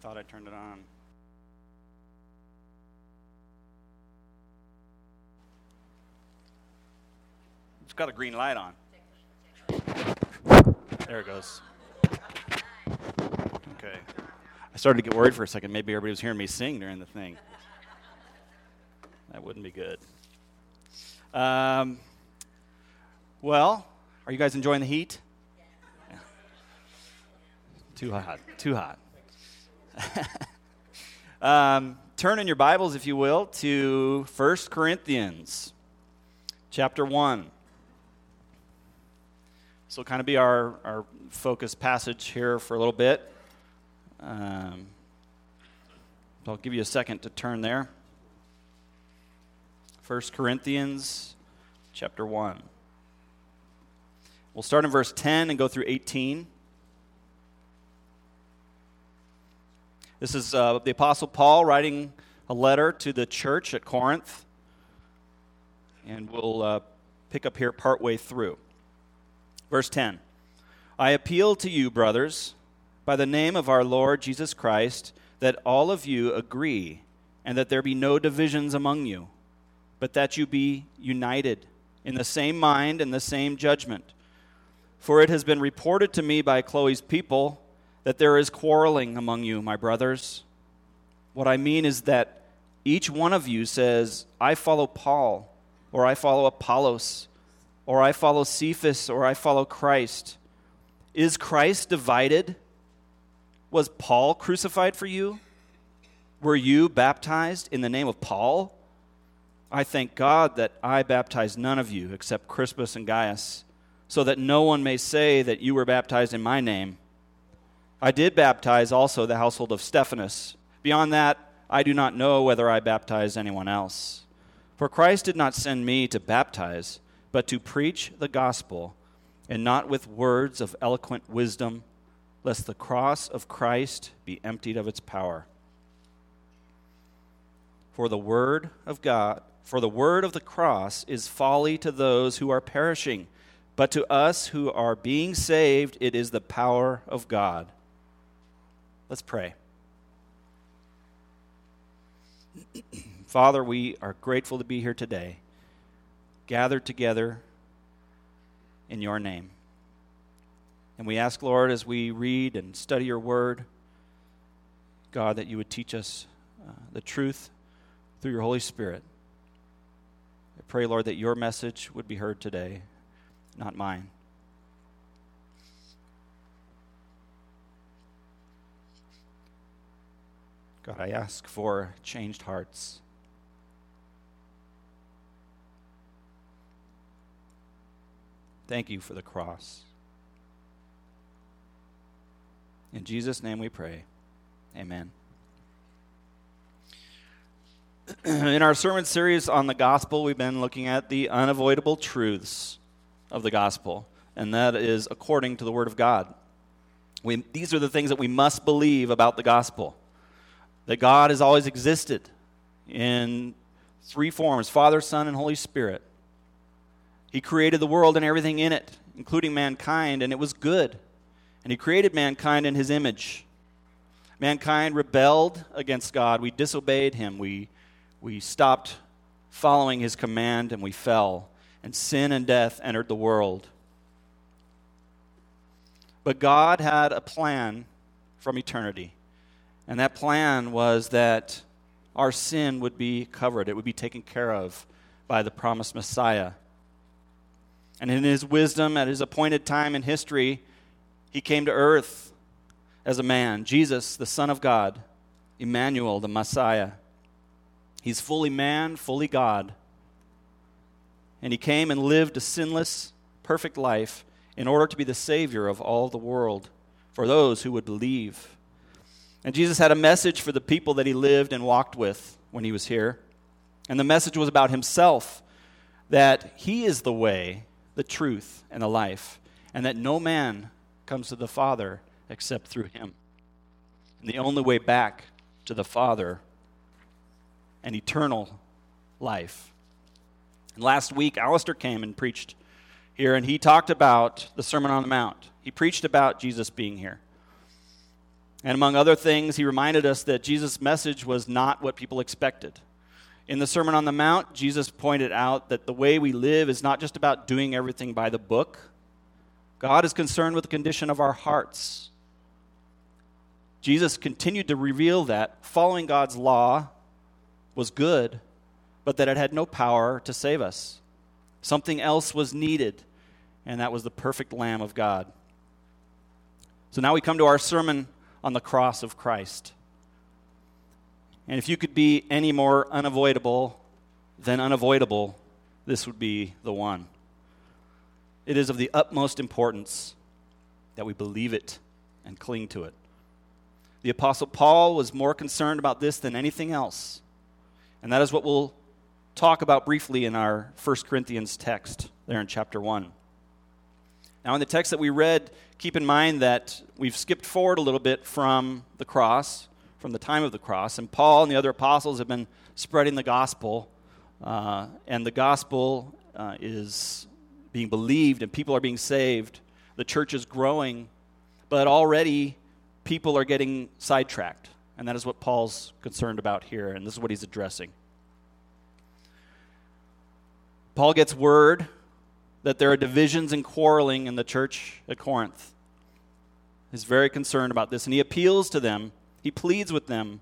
thought I turned it on. It's got a green light on. There it goes. Okay. I started to get worried for a second. Maybe everybody was hearing me sing during the thing. That wouldn't be good. Um, well, are you guys enjoying the heat? Yeah. Too hot. Too hot. um, turn in your Bibles, if you will, to 1 Corinthians chapter 1. This will kind of be our, our focus passage here for a little bit. Um, I'll give you a second to turn there. 1 Corinthians chapter 1. We'll start in verse 10 and go through 18. This is uh, the Apostle Paul writing a letter to the church at Corinth. And we'll uh, pick up here partway through. Verse 10 I appeal to you, brothers, by the name of our Lord Jesus Christ, that all of you agree, and that there be no divisions among you, but that you be united in the same mind and the same judgment. For it has been reported to me by Chloe's people that there is quarreling among you, my brothers. What I mean is that each one of you says, I follow Paul, or I follow Apollos, or I follow Cephas, or I follow Christ. Is Christ divided? Was Paul crucified for you? Were you baptized in the name of Paul? I thank God that I baptized none of you except Crispus and Gaius, so that no one may say that you were baptized in my name. I did baptize also the household of Stephanas. Beyond that, I do not know whether I baptized anyone else. For Christ did not send me to baptize, but to preach the gospel, and not with words of eloquent wisdom, lest the cross of Christ be emptied of its power. For the word of God, for the word of the cross is folly to those who are perishing, but to us who are being saved, it is the power of God. Let's pray. Father, we are grateful to be here today, gathered together in your name. And we ask, Lord, as we read and study your word, God, that you would teach us uh, the truth through your Holy Spirit. I pray, Lord, that your message would be heard today, not mine. God, I ask for changed hearts. Thank you for the cross. In Jesus' name we pray. Amen. In our sermon series on the gospel, we've been looking at the unavoidable truths of the gospel, and that is according to the Word of God. We, these are the things that we must believe about the gospel that God has always existed in three forms Father, Son, and Holy Spirit. He created the world and everything in it, including mankind, and it was good. And He created mankind in His image. Mankind rebelled against God. We disobeyed Him. We, we stopped following His command and we fell. And sin and death entered the world. But God had a plan from eternity. And that plan was that our sin would be covered, it would be taken care of by the promised Messiah. And in his wisdom, at his appointed time in history, he came to earth as a man, Jesus, the Son of God, Emmanuel, the Messiah. He's fully man, fully God. And he came and lived a sinless, perfect life in order to be the Savior of all the world for those who would believe. And Jesus had a message for the people that he lived and walked with when he was here. And the message was about himself that he is the way, the truth, and the life, and that no man comes to the Father except through him. And the only way back to the Father and eternal life. And last week, Alistair came and preached here, and he talked about the Sermon on the Mount. He preached about Jesus being here. And among other things, he reminded us that Jesus' message was not what people expected. In the Sermon on the Mount, Jesus pointed out that the way we live is not just about doing everything by the book. God is concerned with the condition of our hearts. Jesus continued to reveal that following God's law was good, but that it had no power to save us. Something else was needed, and that was the perfect Lamb of God. So now we come to our sermon on the cross of Christ. And if you could be any more unavoidable than unavoidable, this would be the one. It is of the utmost importance that we believe it and cling to it. The Apostle Paul was more concerned about this than anything else. And that is what we'll talk about briefly in our 1 Corinthians text there in chapter 1. Now, in the text that we read, keep in mind that we've skipped forward a little bit from the cross, from the time of the cross, and Paul and the other apostles have been spreading the gospel, uh, and the gospel uh, is being believed, and people are being saved. The church is growing, but already people are getting sidetracked, and that is what Paul's concerned about here, and this is what he's addressing. Paul gets word that there are divisions and quarreling in the church at Corinth. He's very concerned about this, and he appeals to them, he pleads with them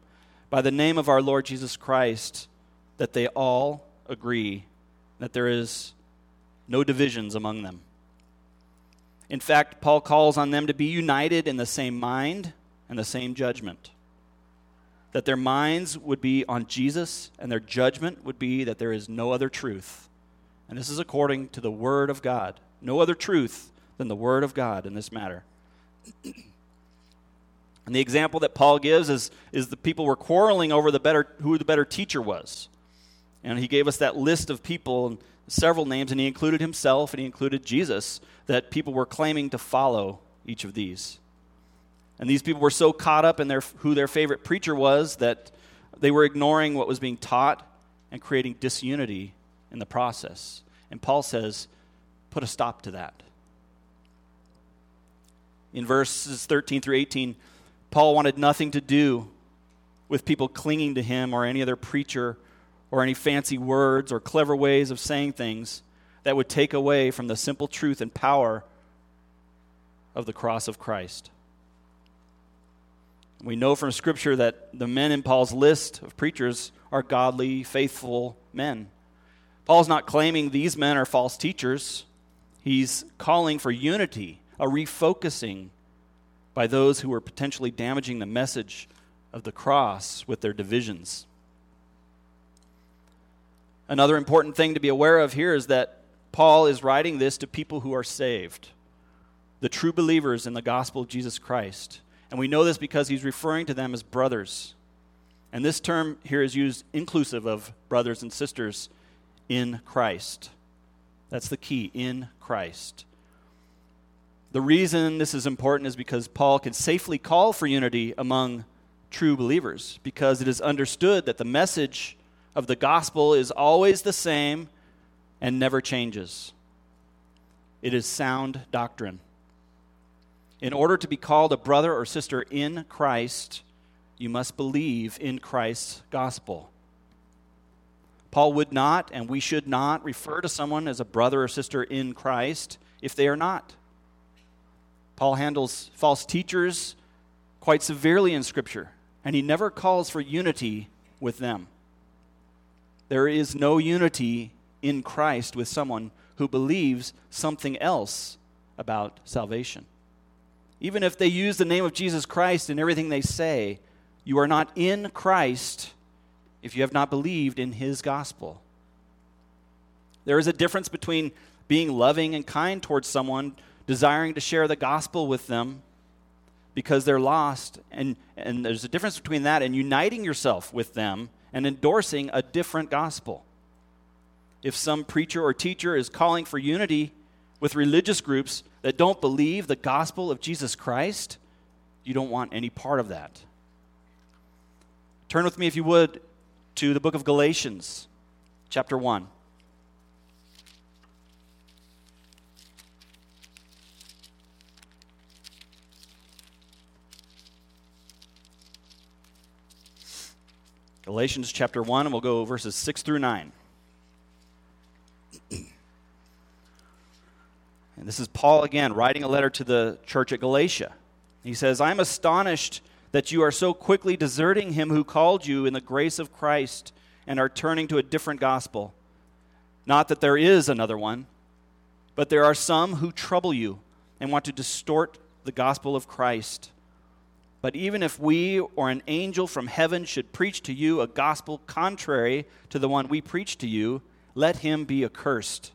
by the name of our Lord Jesus Christ that they all agree that there is no divisions among them. In fact, Paul calls on them to be united in the same mind and the same judgment. That their minds would be on Jesus and their judgment would be that there is no other truth and this is according to the Word of God. No other truth than the Word of God in this matter. and the example that Paul gives is, is the people were quarreling over the better, who the better teacher was. And he gave us that list of people and several names, and he included himself and he included Jesus, that people were claiming to follow each of these. And these people were so caught up in their, who their favorite preacher was that they were ignoring what was being taught and creating disunity in the process. And Paul says, put a stop to that. In verses 13 through 18, Paul wanted nothing to do with people clinging to him or any other preacher or any fancy words or clever ways of saying things that would take away from the simple truth and power of the cross of Christ. We know from Scripture that the men in Paul's list of preachers are godly, faithful men. Paul's not claiming these men are false teachers. He's calling for unity, a refocusing by those who are potentially damaging the message of the cross with their divisions. Another important thing to be aware of here is that Paul is writing this to people who are saved, the true believers in the gospel of Jesus Christ. And we know this because he's referring to them as brothers. And this term here is used inclusive of brothers and sisters in Christ. That's the key, in Christ. The reason this is important is because Paul can safely call for unity among true believers, because it is understood that the message of the gospel is always the same and never changes. It is sound doctrine. In order to be called a brother or sister in Christ, you must believe in Christ's gospel. Paul would not, and we should not, refer to someone as a brother or sister in Christ if they are not. Paul handles false teachers quite severely in Scripture, and he never calls for unity with them. There is no unity in Christ with someone who believes something else about salvation. Even if they use the name of Jesus Christ in everything they say, you are not in Christ if you have not believed in his gospel. There is a difference between being loving and kind towards someone, desiring to share the gospel with them because they're lost, and, and there's a difference between that and uniting yourself with them and endorsing a different gospel. If some preacher or teacher is calling for unity with religious groups that don't believe the gospel of Jesus Christ, you don't want any part of that. Turn with me, if you would, to the book of Galatians, chapter 1. Galatians chapter 1, and we'll go verses 6 through 9. And this is Paul again writing a letter to the church at Galatia. He says, I'm astonished that you are so quickly deserting him who called you in the grace of Christ and are turning to a different gospel. Not that there is another one, but there are some who trouble you and want to distort the gospel of Christ. But even if we or an angel from heaven should preach to you a gospel contrary to the one we preach to you, let him be accursed.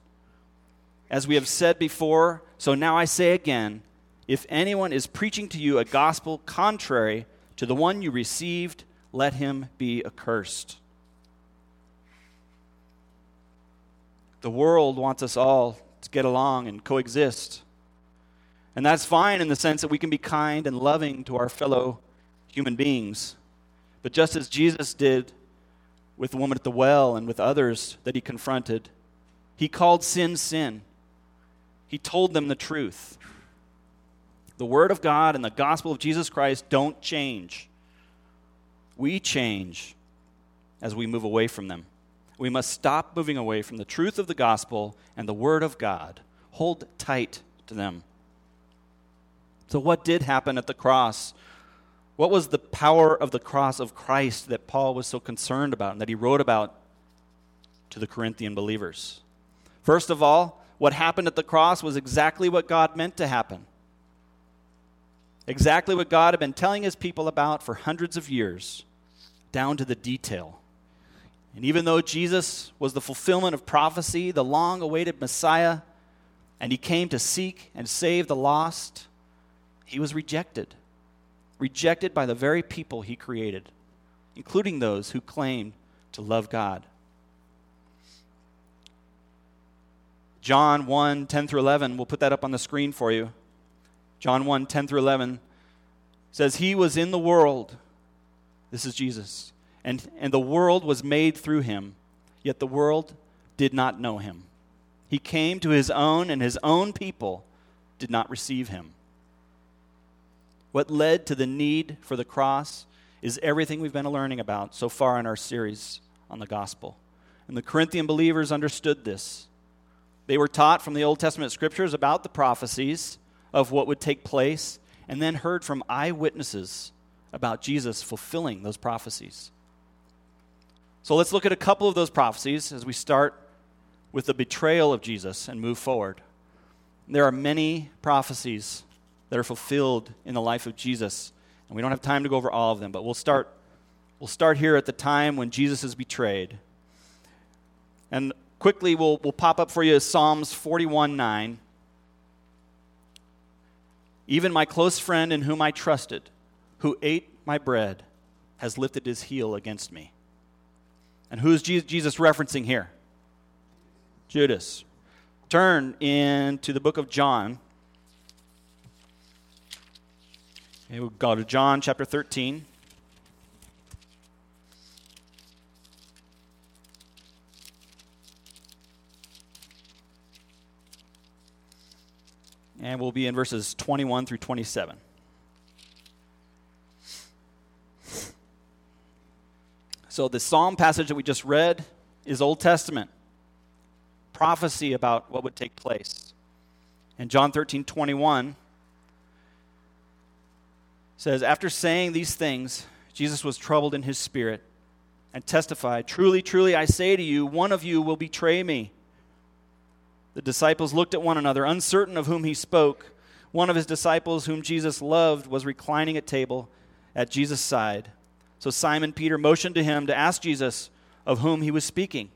As we have said before, so now I say again if anyone is preaching to you a gospel contrary to the one you received, let him be accursed. The world wants us all to get along and coexist. And that's fine in the sense that we can be kind and loving to our fellow human beings. But just as Jesus did with the woman at the well and with others that he confronted, he called sin sin. He told them the truth. The Word of God and the gospel of Jesus Christ don't change. We change as we move away from them. We must stop moving away from the truth of the gospel and the Word of God. Hold tight to them. So, what did happen at the cross? What was the power of the cross of Christ that Paul was so concerned about and that he wrote about to the Corinthian believers? First of all, what happened at the cross was exactly what God meant to happen. Exactly what God had been telling his people about for hundreds of years, down to the detail. And even though Jesus was the fulfillment of prophecy, the long awaited Messiah, and he came to seek and save the lost, he was rejected. Rejected by the very people he created, including those who claimed to love God. John 1 10 through 11, we'll put that up on the screen for you. John 1 10 through 11 says, He was in the world. This is Jesus. And, and the world was made through him, yet the world did not know him. He came to his own, and his own people did not receive him. What led to the need for the cross is everything we've been learning about so far in our series on the gospel. And the Corinthian believers understood this. They were taught from the Old Testament scriptures about the prophecies of what would take place, and then heard from eyewitnesses about Jesus fulfilling those prophecies. So let's look at a couple of those prophecies as we start with the betrayal of Jesus and move forward. There are many prophecies that are fulfilled in the life of Jesus, and we don't have time to go over all of them, but we'll start we'll start here at the time when Jesus is betrayed. And quickly we'll, we'll pop up for you Psalms 41 9. Even my close friend in whom I trusted, who ate my bread, has lifted his heel against me. And who is Jesus referencing here? Judas. Turn into the book of John. Okay, we'll go to John chapter 13. And we'll be in verses 21 through 27. So, the psalm passage that we just read is Old Testament prophecy about what would take place. And John 13 21 says, After saying these things, Jesus was troubled in his spirit and testified, Truly, truly, I say to you, one of you will betray me. The disciples looked at one another, uncertain of whom he spoke. One of his disciples, whom Jesus loved, was reclining at table at Jesus' side. So Simon Peter motioned to him to ask Jesus of whom he was speaking.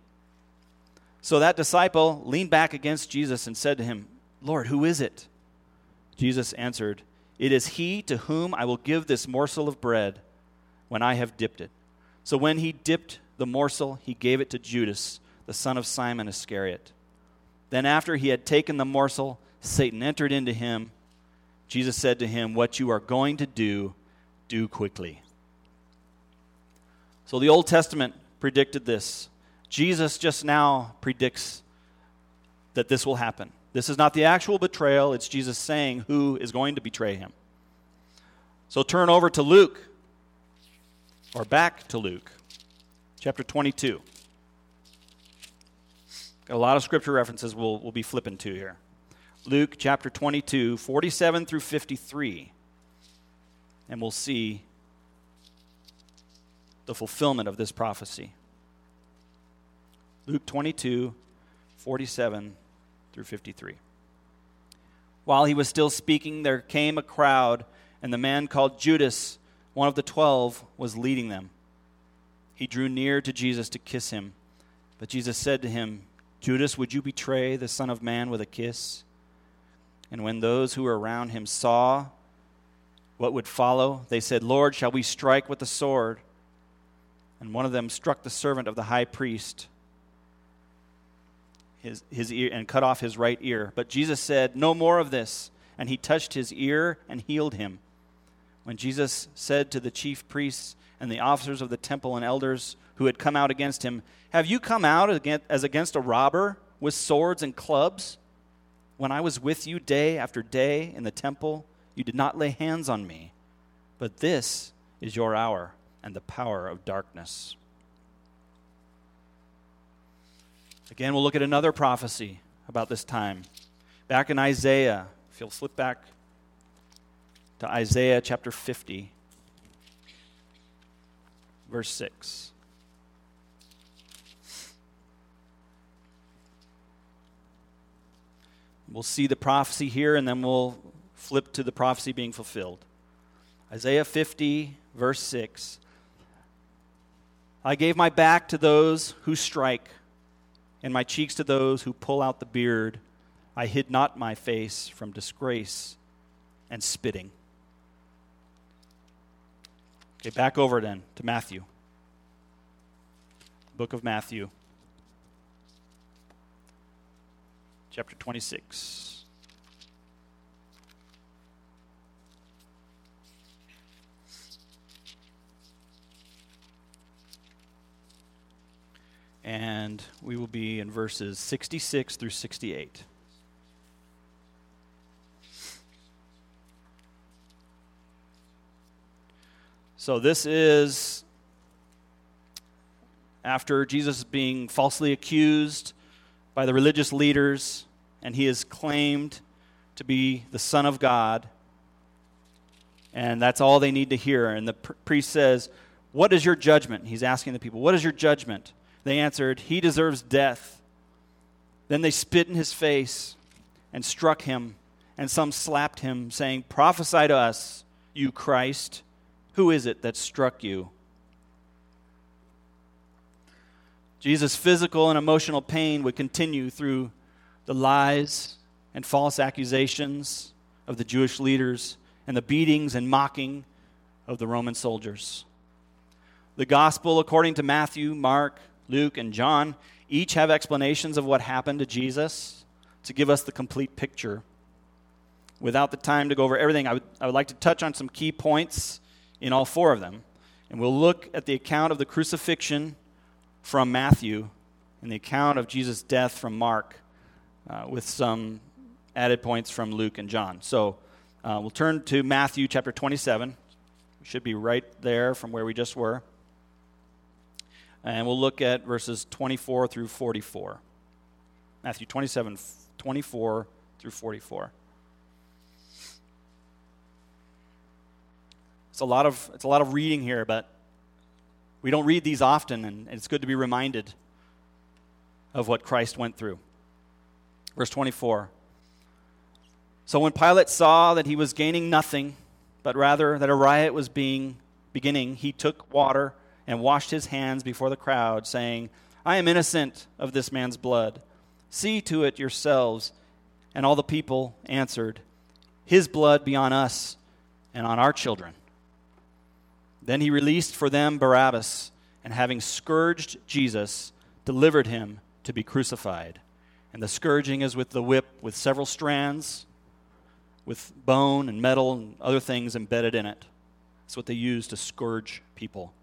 So that disciple leaned back against Jesus and said to him, Lord, who is it? Jesus answered, It is he to whom I will give this morsel of bread when I have dipped it. So when he dipped the morsel, he gave it to Judas, the son of Simon Iscariot. Then, after he had taken the morsel, Satan entered into him. Jesus said to him, What you are going to do, do quickly. So the Old Testament predicted this. Jesus just now predicts that this will happen. This is not the actual betrayal, it's Jesus saying who is going to betray him. So turn over to Luke, or back to Luke, chapter 22. A lot of scripture references we'll, we'll be flipping to here. Luke chapter 22, 47 through 53. And we'll see the fulfillment of this prophecy. Luke 22, 47 through 53. While he was still speaking, there came a crowd, and the man called Judas, one of the twelve, was leading them. He drew near to Jesus to kiss him. But Jesus said to him, Judas, would you betray the Son of Man with a kiss? And when those who were around him saw what would follow, they said, Lord, shall we strike with the sword? And one of them struck the servant of the high priest his, his ear and cut off his right ear. But Jesus said, No more of this. And he touched his ear and healed him. When Jesus said to the chief priests and the officers of the temple and elders who had come out against him, Have you come out as against a robber with swords and clubs? When I was with you day after day in the temple, you did not lay hands on me. But this is your hour and the power of darkness. Again, we'll look at another prophecy about this time. Back in Isaiah, if you'll flip back to Isaiah chapter 50, verse 6. We'll see the prophecy here, and then we'll flip to the prophecy being fulfilled. Isaiah 50, verse 6. I gave my back to those who strike and my cheeks to those who pull out the beard. I hid not my face from disgrace and spitting. Okay, back over then to Matthew. Book of Matthew, chapter 26. and we will be in verses 66 through 68. So, this is after Jesus being falsely accused by the religious leaders, and he is claimed to be the Son of God. And that's all they need to hear. And the priest says, What is your judgment? He's asking the people, What is your judgment? They answered, He deserves death. Then they spit in his face and struck him, and some slapped him, saying, Prophesy to us, you Christ. Who is it that struck you? Jesus' physical and emotional pain would continue through the lies and false accusations of the Jewish leaders and the beatings and mocking of the Roman soldiers. The gospel, according to Matthew, Mark, Luke, and John each have explanations of what happened to Jesus to give us the complete picture. Without the time to go over everything, I would, I would like to touch on some key points in all four of them. And we'll look at the account of the crucifixion from Matthew and the account of Jesus' death from Mark uh, with some added points from Luke and John. So uh, we'll turn to Matthew chapter 27. We should be right there from where we just were and we'll look at verses 24 through 44. Matthew 27, 24 through 44. It's a lot of, it's a lot of reading here, but we don't read these often, and it's good to be reminded of what Christ went through. Verse 24. So when Pilate saw that he was gaining nothing, but rather that a riot was being beginning, he took water and washed his hands before the crowd, saying, I am innocent of this man's blood. See to it yourselves. And all the people answered, His blood be on us and on our children. Then he released for them Barabbas, and having scourged Jesus, delivered him to be crucified. And the scourging is with the whip with several strands, with bone and metal and other things embedded in it. That's what they use to scourge people.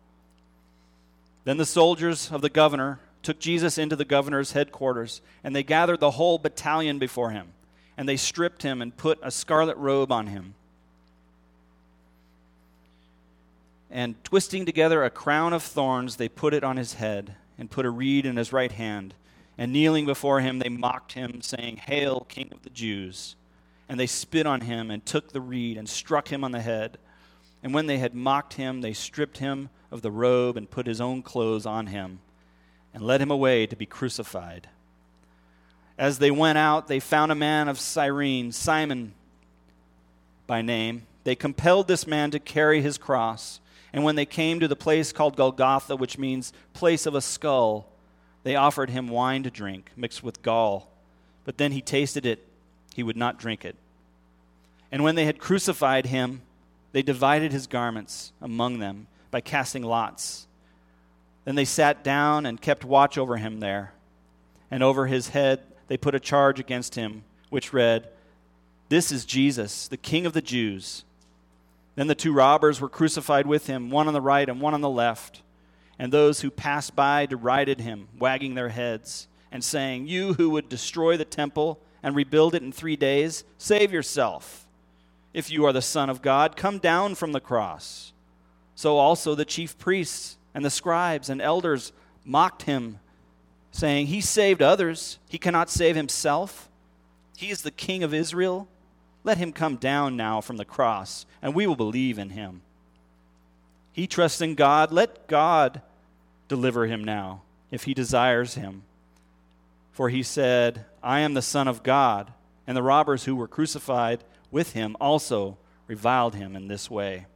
Then the soldiers of the governor took Jesus into the governor's headquarters, and they gathered the whole battalion before him. And they stripped him and put a scarlet robe on him. And twisting together a crown of thorns, they put it on his head and put a reed in his right hand. And kneeling before him, they mocked him, saying, Hail, King of the Jews! And they spit on him and took the reed and struck him on the head. And when they had mocked him, they stripped him of the robe and put his own clothes on him and led him away to be crucified. As they went out, they found a man of Cyrene, Simon by name. They compelled this man to carry his cross. And when they came to the place called Golgotha, which means place of a skull, they offered him wine to drink, mixed with gall. But then he tasted it, he would not drink it. And when they had crucified him, they divided his garments among them by casting lots. Then they sat down and kept watch over him there. And over his head they put a charge against him, which read, This is Jesus, the King of the Jews. Then the two robbers were crucified with him, one on the right and one on the left. And those who passed by derided him, wagging their heads, and saying, You who would destroy the temple and rebuild it in three days, save yourself. If you are the Son of God, come down from the cross. So also the chief priests and the scribes and elders mocked him, saying, He saved others, he cannot save himself. He is the King of Israel. Let him come down now from the cross, and we will believe in him. He trusts in God. Let God deliver him now, if he desires him. For he said, I am the Son of God. And the robbers who were crucified with him also reviled him in this way.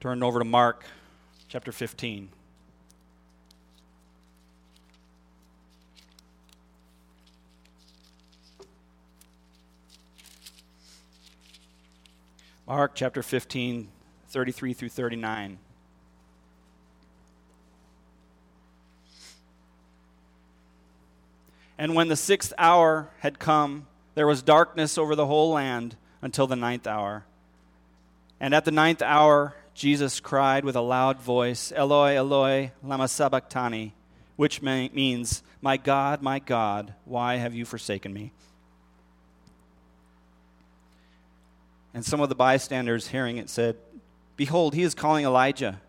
Turn over to Mark chapter 15. Mark chapter 15, 33 through 39. And when the sixth hour had come, there was darkness over the whole land until the ninth hour. And at the ninth hour, Jesus cried with a loud voice, Eloi, Eloi, lama sabachthani, which means, My God, my God, why have you forsaken me? And some of the bystanders hearing it said, Behold, he is calling Elijah.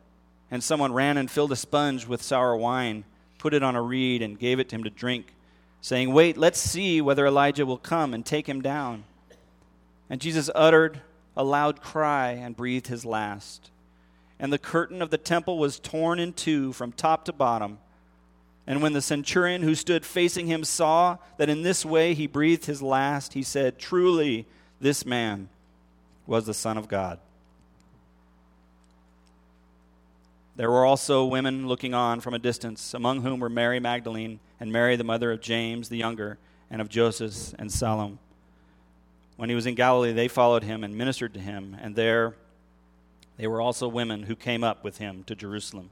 And someone ran and filled a sponge with sour wine, put it on a reed, and gave it to him to drink, saying, Wait, let's see whether Elijah will come and take him down. And Jesus uttered a loud cry and breathed his last. And the curtain of the temple was torn in two from top to bottom. And when the centurion who stood facing him saw that in this way he breathed his last, he said, Truly, this man was the Son of God. There were also women looking on from a distance, among whom were Mary Magdalene and Mary, the mother of James the younger, and of Joseph and Salome. When he was in Galilee, they followed him and ministered to him, and there they were also women who came up with him to Jerusalem.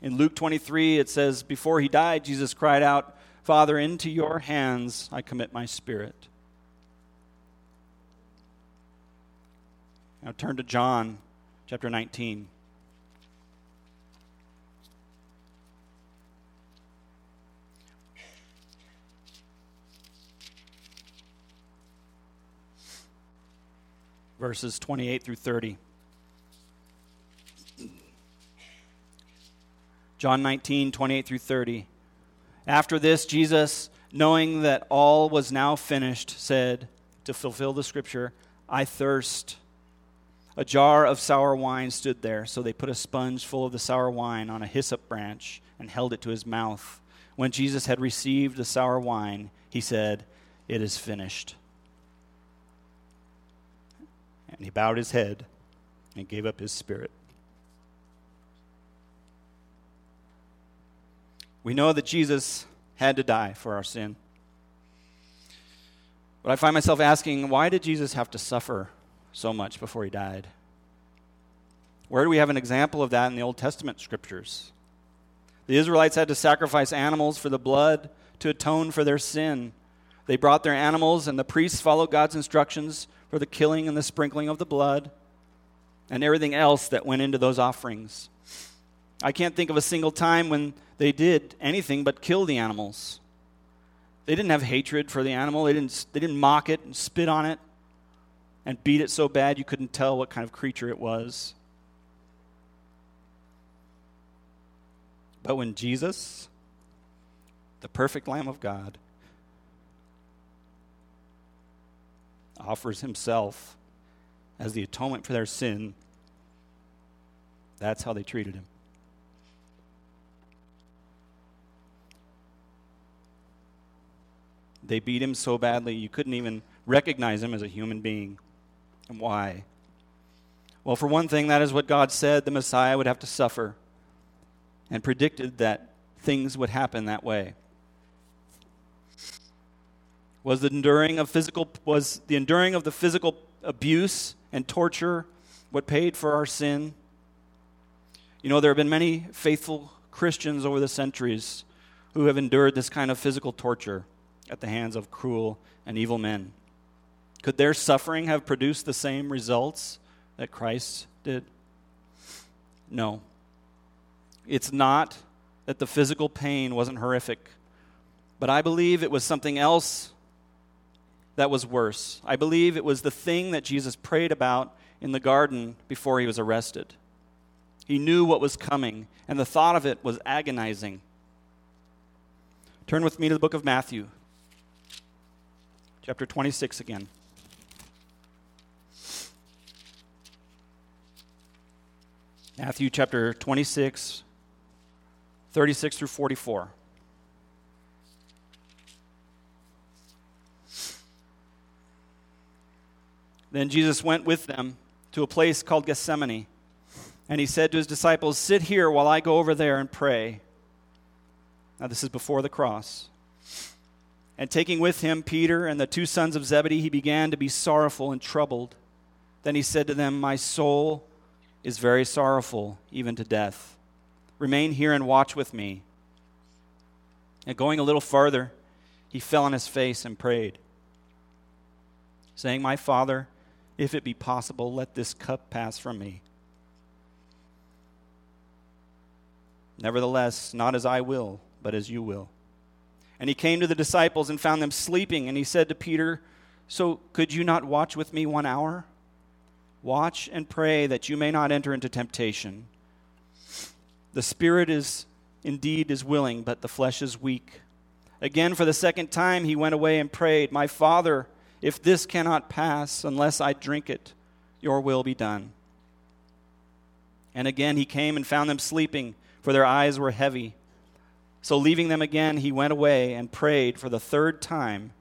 In Luke 23, it says, Before he died, Jesus cried out, Father, into your hands I commit my spirit. Now turn to John chapter 19. Verses 28 through 30. John 19, 28 through 30. After this, Jesus, knowing that all was now finished, said, to fulfill the scripture, I thirst. A jar of sour wine stood there, so they put a sponge full of the sour wine on a hyssop branch and held it to his mouth. When Jesus had received the sour wine, he said, It is finished. And he bowed his head and gave up his spirit. We know that Jesus had to die for our sin. But I find myself asking, why did Jesus have to suffer so much before he died? Where do we have an example of that in the Old Testament scriptures? The Israelites had to sacrifice animals for the blood to atone for their sin. They brought their animals, and the priests followed God's instructions for the killing and the sprinkling of the blood and everything else that went into those offerings. I can't think of a single time when they did anything but kill the animals. They didn't have hatred for the animal, they didn't, they didn't mock it and spit on it and beat it so bad you couldn't tell what kind of creature it was. But when Jesus, the perfect Lamb of God, offers himself as the atonement for their sin, that's how they treated him. They beat him so badly you couldn't even recognize him as a human being. And why? Well, for one thing, that is what God said the Messiah would have to suffer and predicted that things would happen that way. Was the enduring of physical was the enduring of the physical abuse and torture what paid for our sin? You know, there have been many faithful Christians over the centuries who have endured this kind of physical torture at the hands of cruel and evil men. Could their suffering have produced the same results that Christ did? No. It's not that the physical pain wasn't horrific, but I believe it was something else that was worse. I believe it was the thing that Jesus prayed about in the garden before he was arrested. He knew what was coming, and the thought of it was agonizing. Turn with me to the book of Matthew, chapter 26 again. Matthew chapter 26, 36 through 44. Then Jesus went with them to a place called Gethsemane, and he said to his disciples, Sit here while I go over there and pray. Now, this is before the cross. And taking with him Peter and the two sons of Zebedee, he began to be sorrowful and troubled. Then he said to them, My soul is very sorrowful, even to death. Remain here and watch with me. And going a little farther, he fell on his face and prayed, saying, My Father, if it be possible, let this cup pass from me. Nevertheless, not as I will, but as you will. And he came to the disciples and found them sleeping, and he said to Peter, So could you not watch with me one hour? Watch and pray that you may not enter into temptation. The spirit is indeed is willing, but the flesh is weak. Again, for the second time, he went away and prayed, My Father, if this cannot pass unless I drink it, your will be done. And again, he came and found them sleeping, for their eyes were heavy. So, leaving them again, he went away and prayed for the third time,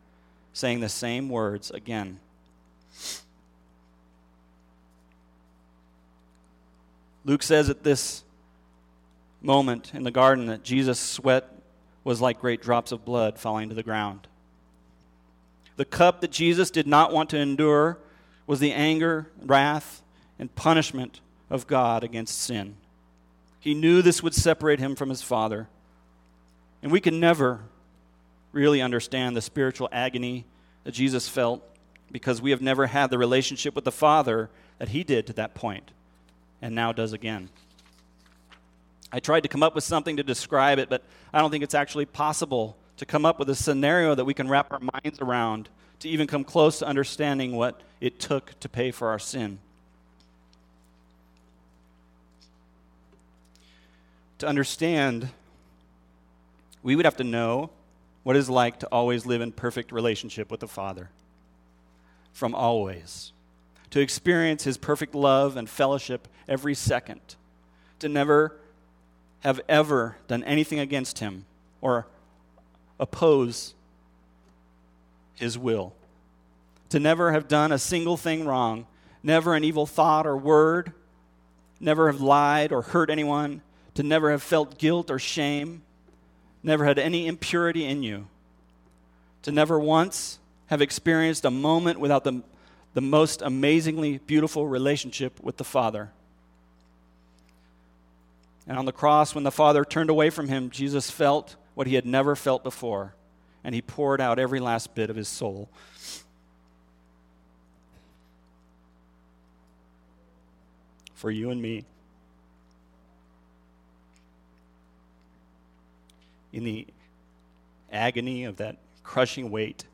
saying the same words again. Luke says at this moment in the garden that Jesus' sweat was like great drops of blood falling to the ground. The cup that Jesus did not want to endure was the anger, wrath, and punishment of God against sin. He knew this would separate him from his Father. And we can never really understand the spiritual agony that Jesus felt because we have never had the relationship with the Father that he did to that point and now does again. I tried to come up with something to describe it, but I don't think it's actually possible to come up with a scenario that we can wrap our minds around to even come close to understanding what it took to pay for our sin. To understand, we would have to know what it's like to always live in perfect relationship with the Father. From always. To experience his perfect love and fellowship every second, to never have ever done anything against him or oppose his will, to never have done a single thing wrong, never an evil thought or word, never have lied or hurt anyone, to never have felt guilt or shame, never had any impurity in you, to never once have experienced a moment without the the most amazingly beautiful relationship with the Father. And on the cross, when the Father turned away from him, Jesus felt what he had never felt before, and he poured out every last bit of his soul. For you and me. In the agony of that crushing weight,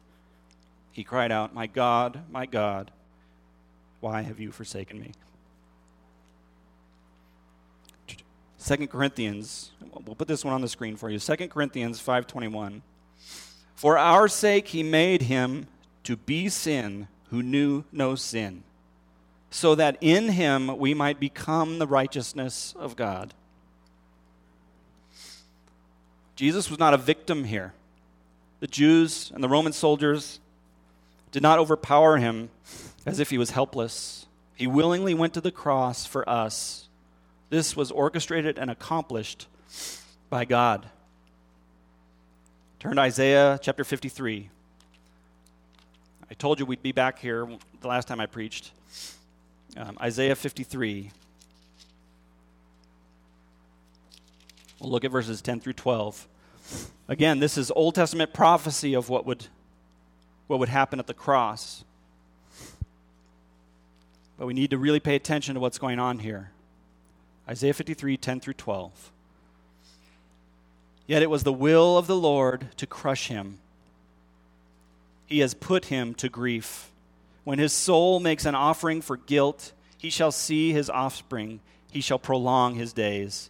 he cried out, My God, my God, why have you forsaken me? 2 Corinthians, we'll put this one on the screen for you. 2 Corinthians 5:21. For our sake he made him to be sin who knew no sin, so that in him we might become the righteousness of God. Jesus was not a victim here. The Jews and the Roman soldiers did not overpower him as if he was helpless. He willingly went to the cross for us. This was orchestrated and accomplished by God. Turn to Isaiah chapter 53. I told you we'd be back here the last time I preached. Um, Isaiah 53. We'll look at verses 10 through 12. Again, this is Old Testament prophecy of what would, what would happen at the cross. But we need to really pay attention to what's going on here. Isaiah 53, 10 through 12. Yet it was the will of the Lord to crush him. He has put him to grief. When his soul makes an offering for guilt, he shall see his offspring, he shall prolong his days.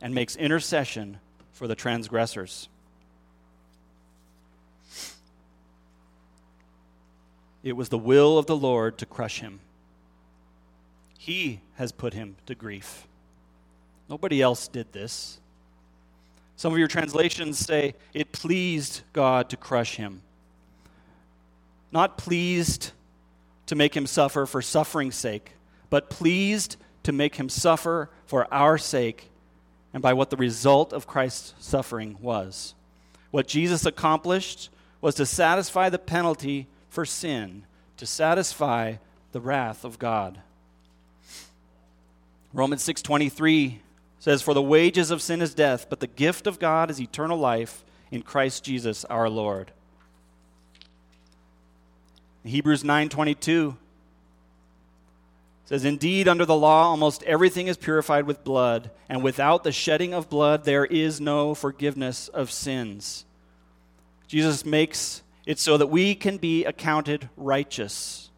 and makes intercession for the transgressors. It was the will of the Lord to crush him. He has put him to grief. Nobody else did this. Some of your translations say it pleased God to crush him. Not pleased to make him suffer for suffering's sake, but pleased to make him suffer for our sake and by what the result of Christ's suffering was. What Jesus accomplished was to satisfy the penalty for sin, to satisfy the wrath of God. Romans 6:23 says, For the wages of sin is death, but the gift of God is eternal life in Christ Jesus our Lord. Hebrews 9:22 says indeed under the law almost everything is purified with blood and without the shedding of blood there is no forgiveness of sins. Jesus makes it so that we can be accounted righteous.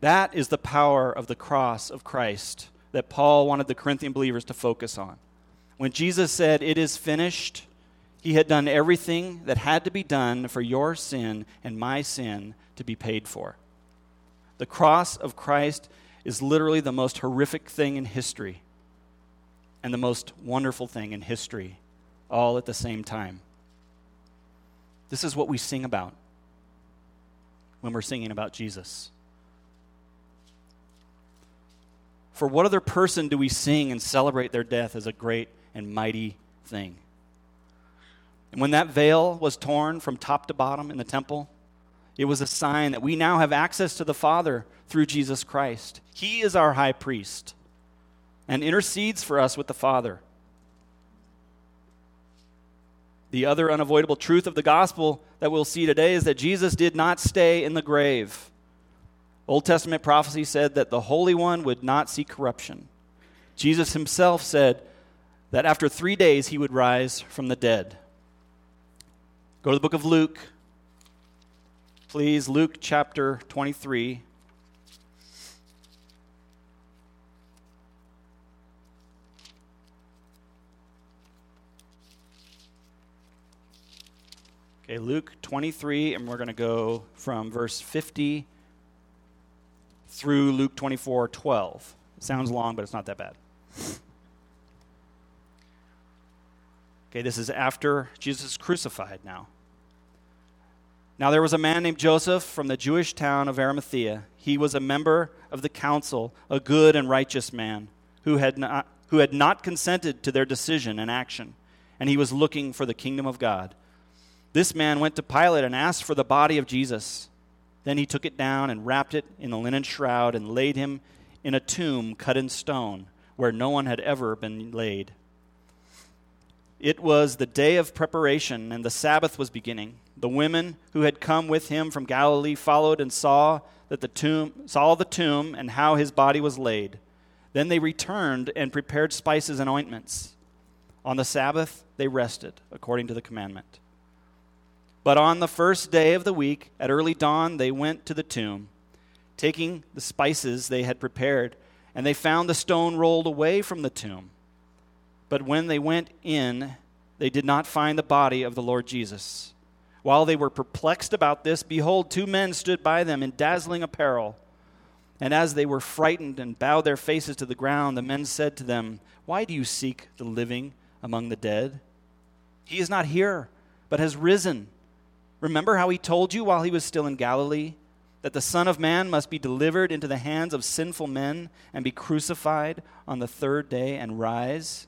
That is the power of the cross of Christ that Paul wanted the Corinthian believers to focus on. When Jesus said, It is finished, he had done everything that had to be done for your sin and my sin to be paid for. The cross of Christ is literally the most horrific thing in history and the most wonderful thing in history, all at the same time. This is what we sing about when we're singing about Jesus. For what other person do we sing and celebrate their death as a great and mighty thing? And when that veil was torn from top to bottom in the temple, it was a sign that we now have access to the Father through Jesus Christ. He is our high priest and intercedes for us with the Father. The other unavoidable truth of the gospel that we'll see today is that Jesus did not stay in the grave. Old Testament prophecy said that the Holy One would not see corruption. Jesus himself said that after three days he would rise from the dead. Go to the book of Luke. Please, Luke chapter 23. Okay, Luke 23, and we're going to go from verse 50 through Luke 24 12. It sounds long, but it's not that bad. Okay, this is after Jesus is crucified now. Now there was a man named Joseph from the Jewish town of Arimathea. He was a member of the council, a good and righteous man who had not, who had not consented to their decision and action, and he was looking for the kingdom of God. This man went to Pilate and asked for the body of Jesus. Then he took it down and wrapped it in a linen shroud and laid him in a tomb cut in stone where no one had ever been laid. It was the day of preparation, and the Sabbath was beginning. The women who had come with him from Galilee followed and saw that the tomb saw the tomb and how his body was laid. Then they returned and prepared spices and ointments. On the Sabbath they rested according to the commandment. But on the first day of the week, at early dawn, they went to the tomb, taking the spices they had prepared, and they found the stone rolled away from the tomb. But when they went in, they did not find the body of the Lord Jesus. While they were perplexed about this, behold, two men stood by them in dazzling apparel. And as they were frightened and bowed their faces to the ground, the men said to them, Why do you seek the living among the dead? He is not here, but has risen. Remember how he told you while he was still in Galilee that the Son of Man must be delivered into the hands of sinful men and be crucified on the third day and rise?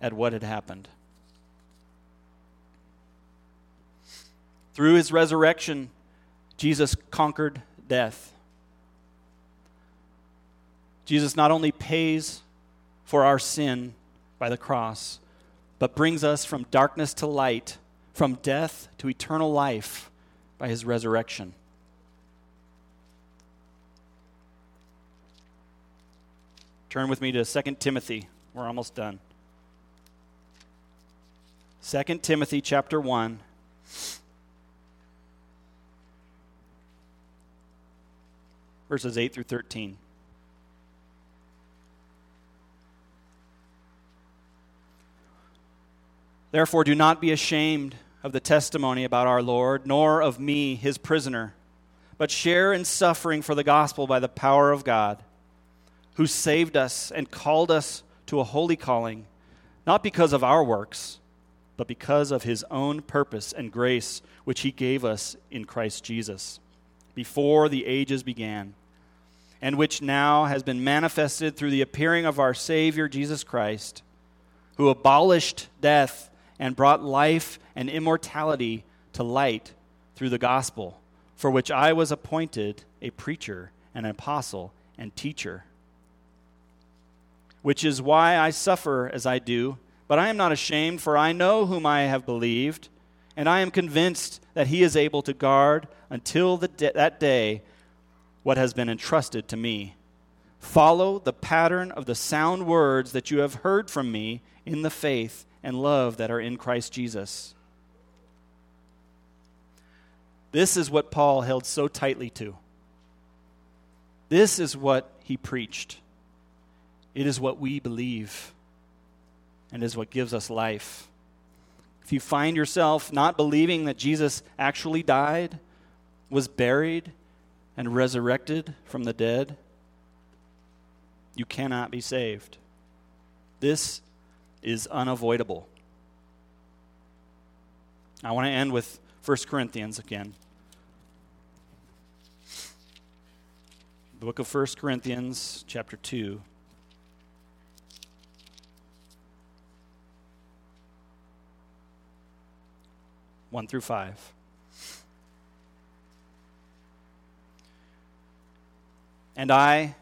at what had happened. Through his resurrection, Jesus conquered death. Jesus not only pays for our sin, by the cross, but brings us from darkness to light, from death to eternal life by his resurrection. Turn with me to 2 Timothy. We're almost done. 2 Timothy chapter 1 verses 8 through 13. Therefore, do not be ashamed of the testimony about our Lord, nor of me, his prisoner, but share in suffering for the gospel by the power of God, who saved us and called us to a holy calling, not because of our works, but because of his own purpose and grace, which he gave us in Christ Jesus, before the ages began, and which now has been manifested through the appearing of our Savior Jesus Christ, who abolished death and brought life and immortality to light through the gospel, for which I was appointed a preacher, and an apostle, and teacher. Which is why I suffer as I do, but I am not ashamed, for I know whom I have believed, and I am convinced that he is able to guard until that day what has been entrusted to me. Follow the pattern of the sound words that you have heard from me in the faith and love that are in Christ Jesus. This is what Paul held so tightly to. This is what he preached. It is what we believe and is what gives us life. If you find yourself not believing that Jesus actually died, was buried, and resurrected from the dead, you cannot be saved. This is unavoidable. I want to end with 1 Corinthians again. The book of 1 Corinthians, chapter 2. One through five. And I,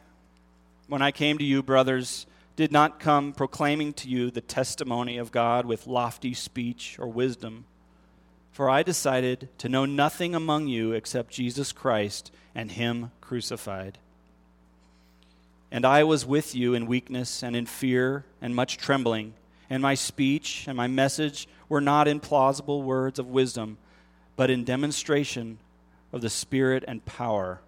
when I came to you, brothers, did not come proclaiming to you the testimony of God with lofty speech or wisdom. For I decided to know nothing among you except Jesus Christ and Him crucified. And I was with you in weakness and in fear and much trembling, and my speech and my message were not in plausible words of wisdom, but in demonstration of the Spirit and power,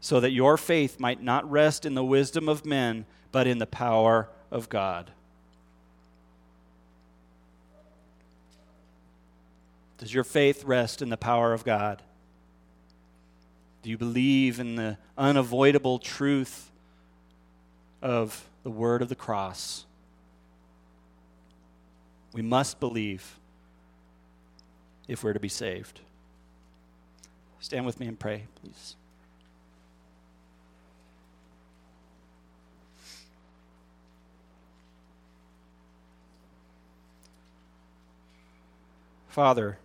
so that your faith might not rest in the wisdom of men but in the power of God. Does your faith rest in the power of God? Do you believe in the unavoidable truth of the word of the cross? We must believe if we're to be saved. Stand with me and pray, please. Father,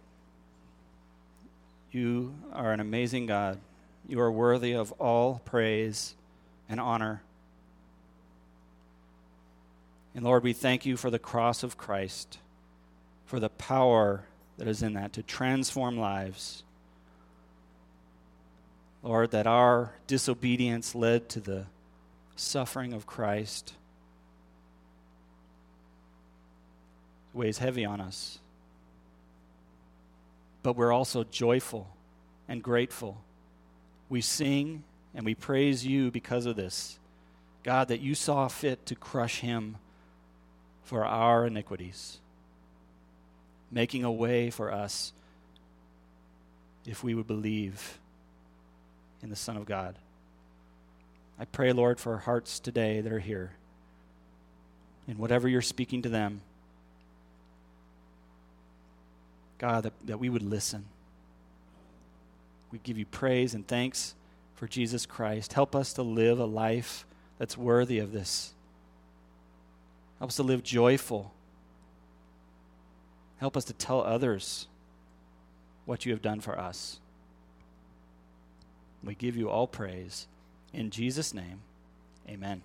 you are an amazing God. You are worthy of all praise and honor. And Lord, we thank you for the cross of Christ, for the power that is in that to transform lives. Lord, that our disobedience led to the suffering of Christ It weighs heavy on us but we're also joyful and grateful. We sing and we praise you because of this. God, that you saw fit to crush him for our iniquities, making a way for us if we would believe in the Son of God. I pray, Lord, for hearts today that are here. And whatever you're speaking to them, God, that, that we would listen. We give you praise and thanks for Jesus Christ. Help us to live a life that's worthy of this. Help us to live joyful. Help us to tell others what you have done for us. We give you all praise. In Jesus' name, amen.